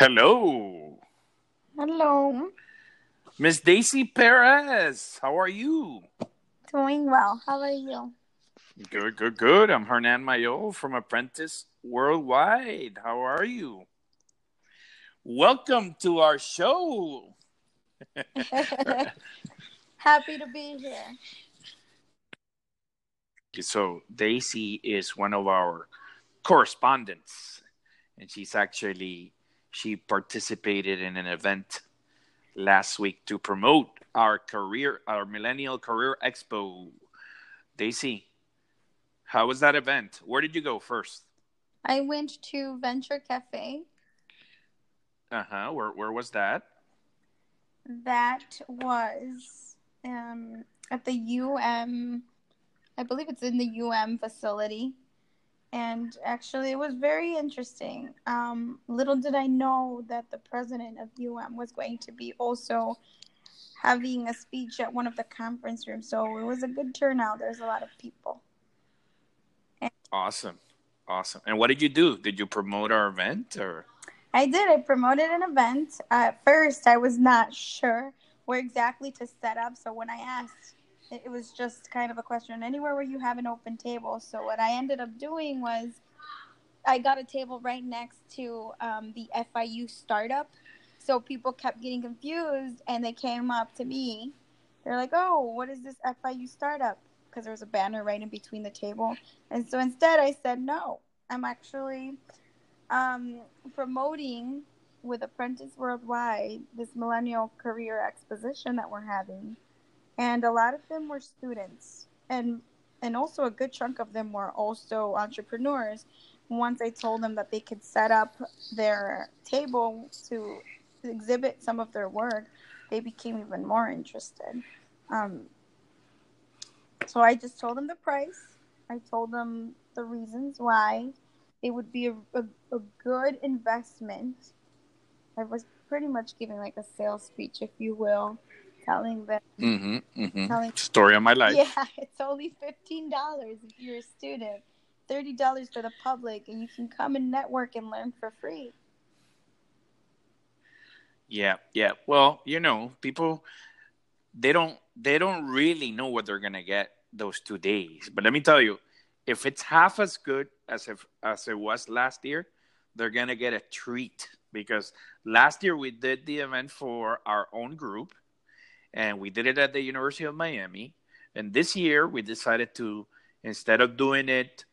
Hello, Hello. Miss Daisy Perez. How are you? Doing well. How are you? Good, good, good. I'm Hernan Mayo from Apprentice Worldwide. How are you? Welcome to our show. Happy to be here. So, Daisy is one of our correspondents, and she's actually she participated in an event last week to promote our career, our Millennial Career Expo. Daisy, how was that event? Where did you go first? I went to Venture Cafe. Uh huh. Where where was that? That was um, at the UM, I believe it's in the UM facility. And actually, it was very interesting. Um, little did I know that the president of UM was going to be also having a speech at one of the conference rooms. So it was a good turnout. There's a lot of people. Awesome, awesome. And what did you do? Did you promote our event or? I did. I promoted an event. at first, I was not sure where exactly to set up. So when I asked, it, was just kind of a question anywhere where you have an open table. So what I ended up doing was I got a table right next to um, the FIU startup. So people kept getting confused and they came up to me. They're like, oh, what is this FIU startup? Because there was a banner right in between the table. And so instead, I said, no, I'm actually um, promoting with Apprentice Worldwide this Millennial Career Exposition that we're having, and a lot of them were students, and and also a good chunk of them were also entrepreneurs. Once I told them that they could set up their table to exhibit some of their work, they became even more interested. Um, so I just told them the price. I told them the reasons why it would be a, a, a good investment. I was pretty much giving like a sales speech, if you will, telling them. Mm-hmm, mm-hmm. Telling, Story of my life. yeah, it's only fifteen dollars if you're a student, thirty dollars for the public, and you can come and network and learn for free. Yeah, yeah. Well, you know, people they don't they don't really know what they're gonna get those two days. But let me tell you, if it's half as good as if as it was last year, they're gonna get a treat because last year we did the event for our own group, and we did it at the University of Miami. And this year we decided to instead of doing it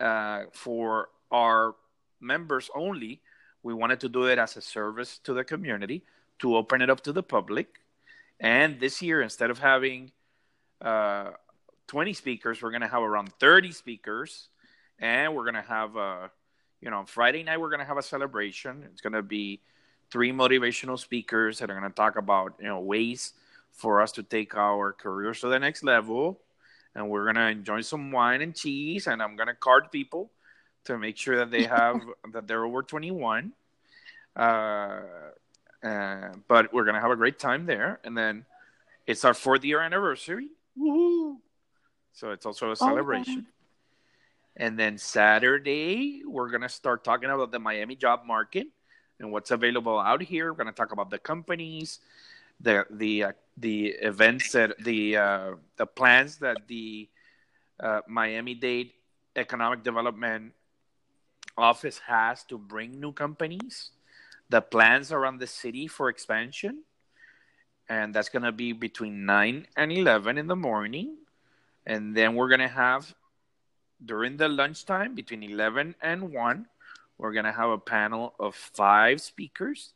uh, for our members only, we wanted to do it as a service to the community to open it up to the public. And this year, instead of having uh, 20 speakers, we're going to have around 30 speakers. And we're going to have, a, you know, on Friday night, we're going to have a celebration. It's going to be three motivational speakers that are going to talk about, you know, ways for us to take our careers to the next level. And we're going to enjoy some wine and cheese. And I'm going to card people to make sure that they have, that they're over 21. Uh, uh, but we're gonna have a great time there, and then it's our fourth year anniversary. Woo-hoo! So it's also a celebration. And then Saturday, we're gonna start talking about the Miami job market and what's available out here. We're gonna talk about the companies, the the uh, the events that the uh, the plans that the uh, Miami Dade Economic Development Office has to bring new companies. The plans around the city for expansion and that's going to be between 9 and 11 in the morning. And then we're going to have during the lunchtime between 11 and 1 we're going to have a panel of five speakers.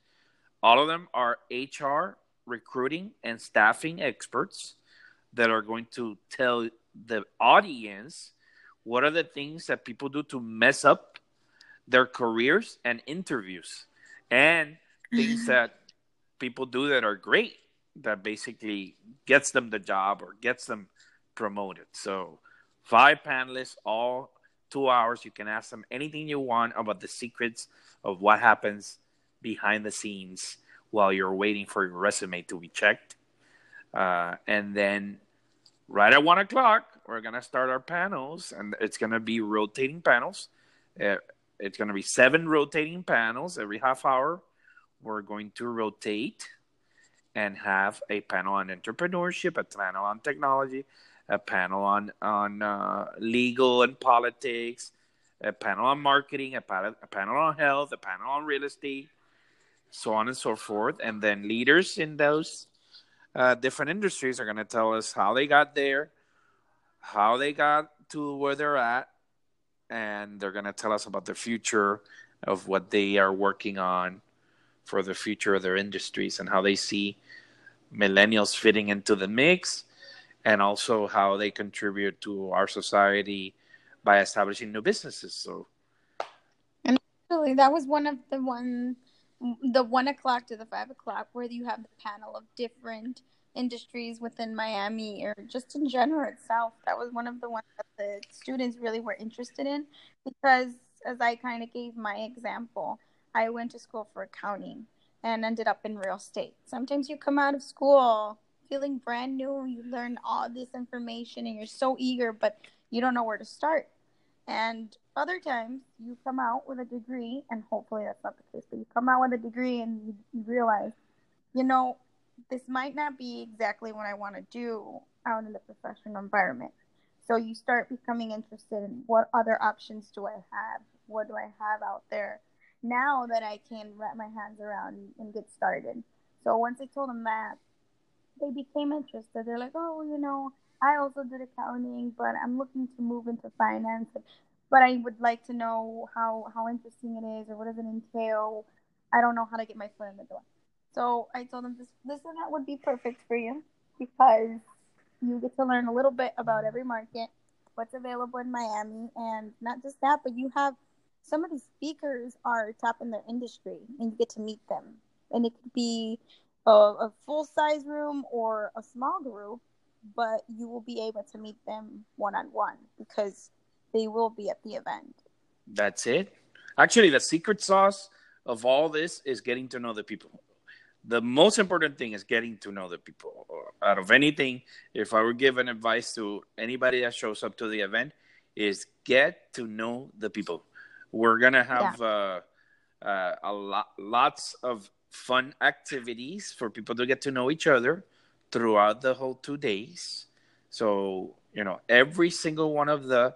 All of them are hr recruiting and staffing experts that are going to tell the audience what are the things that people do to mess up their careers and interviews and things that people do that are great that basically gets them the job or gets them promoted. So, five panelists, all two hours. You can ask them anything you want about the secrets of what happens behind the scenes while you're waiting for your resume to be checked. Uh, and then, right at one o'clock, we're gonna start our panels, and it's gonna be rotating panels. Uh, it's going to be seven rotating panels every half hour. we're going to rotate and have a panel on entrepreneurship, a panel on technology, a panel on on uh, legal and politics, a panel on marketing, a a panel on health, a panel on real estate, so on and so forth. And then leaders in those uh, different industries are going to tell us how they got there, how they got to where they're at, and they're going to tell us about the future of what they are working on for the future of their industries and how they see millennials fitting into the mix and also how they contribute to our society by establishing new businesses so and actually that was one of the one the one o'clock to the five o'clock where you have the panel of different industries within miami or just in general itself that was one of the ones that the students really were interested in because as i kind of gave my example i went to school for accounting and ended up in real estate sometimes you come out of school feeling brand new. You learn all this information and you're so eager, but you don't know where to start. And other times you come out with a degree, and hopefully that's not the case, but you come out with a degree and you, realize, you know, this might not be exactly what I want to do out in the professional environment. So you start becoming interested in what other options do I have? What do I have out there now that I can wrap my hands around and get started? So once I told them that, they became interested. They're like, oh, you know, I also did accounting, but I'm looking to move into finance. But I would like to know how how interesting it is, or what does it entail. I don't know how to get my foot in the door. So I told them this this that would be perfect for you because you get to learn a little bit about every market, what's available in Miami, and not just that, but you have some of these speakers are top in their industry, and you get to meet them. And it could be a, a full size room or a small group, but you will be able to meet them one on one because they will be at the event. That's it. Actually, the secret sauce of all this is getting to know the people. The most important thing is getting to know the people. Out of anything, if I were given advice to anybody that shows up to the event, is get to know the people. We're gonna have yeah. uh, uh, a lot, lots of fun activities for people to get to know each other throughout the whole two days. So, you know, every single one of the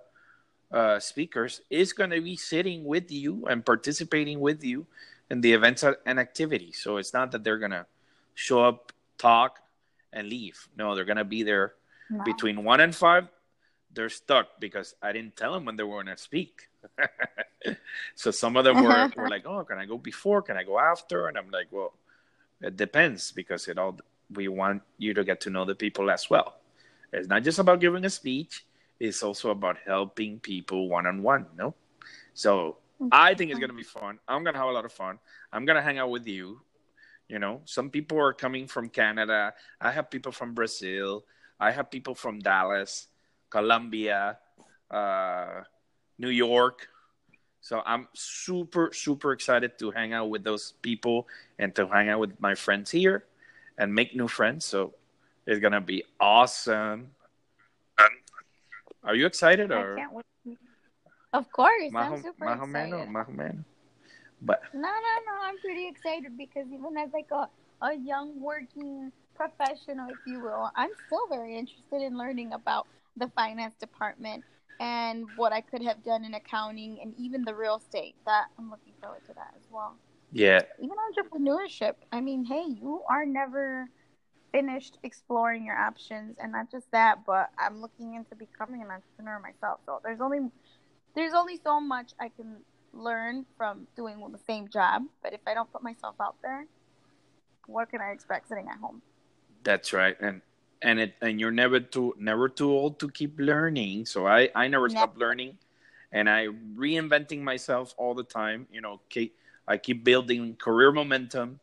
uh, speakers is going to be sitting with you and participating with you in the events and activities. So it's not that they're going to show up, talk, and leave. No, they're going to be there between one and five. They're stuck because I didn't tell them when they were going to speak. so some of them were, were like, "Oh, can I go before? Can I go after?" And I'm like, "Well, it depends because it all we want you to get to know the people as well. It's not just about giving a speech; it's also about helping people one on one. No, so I think it's gonna be fun. I'm gonna have a lot of fun. I'm gonna hang out with you. You know, some people are coming from Canada. I have people from Brazil. I have people from Dallas, Colombia. Uh, New York. So I'm super, super excited to hang out with those people and to hang out with my friends here and make new friends. So it's gonna be awesome. Are you excited or? Of course, Maho, I'm super Maho excited. Maho But no, no, no, I'm pretty excited because even as like a a young working professional, if you will, I'm still very interested in learning about the finance department and what I could have done in accounting and even the real estate. That I'm looking forward to that as well. Yeah. Even entrepreneurship. I mean, hey, you are never finished exploring your options and not just that, but I'm looking into becoming an entrepreneur myself. So there's only there's only so much I can learn from doing the same job, but if I don't put myself out there, what can I expect sitting at home? That's right. And and it and you're never too never too old to keep learning. So I I never stop learning, and I reinventing myself all the time. You know, keep, I keep building career momentum,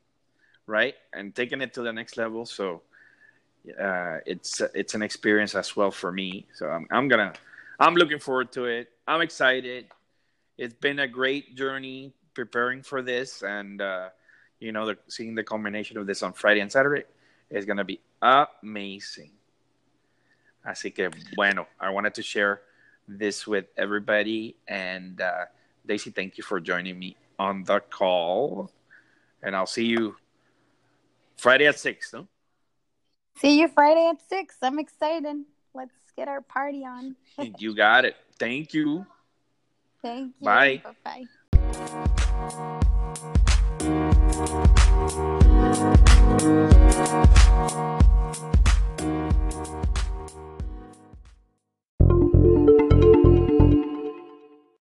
right, and taking it to the next level. So uh, it's it's an experience as well for me. So I'm I'm gonna I'm looking forward to it. I'm excited. It's been a great journey preparing for this, and uh, you know, the, seeing the culmination of this on Friday and Saturday is to be amazing. Así que, bueno, I wanted to share this with everybody. And uh, Daisy, thank you for joining me on the call. and I'll see you Friday at six. No. See you Friday at six. I'm excited. Let's get our party on. you got it. Thank you. Thank you. Bye. Bye. Bye.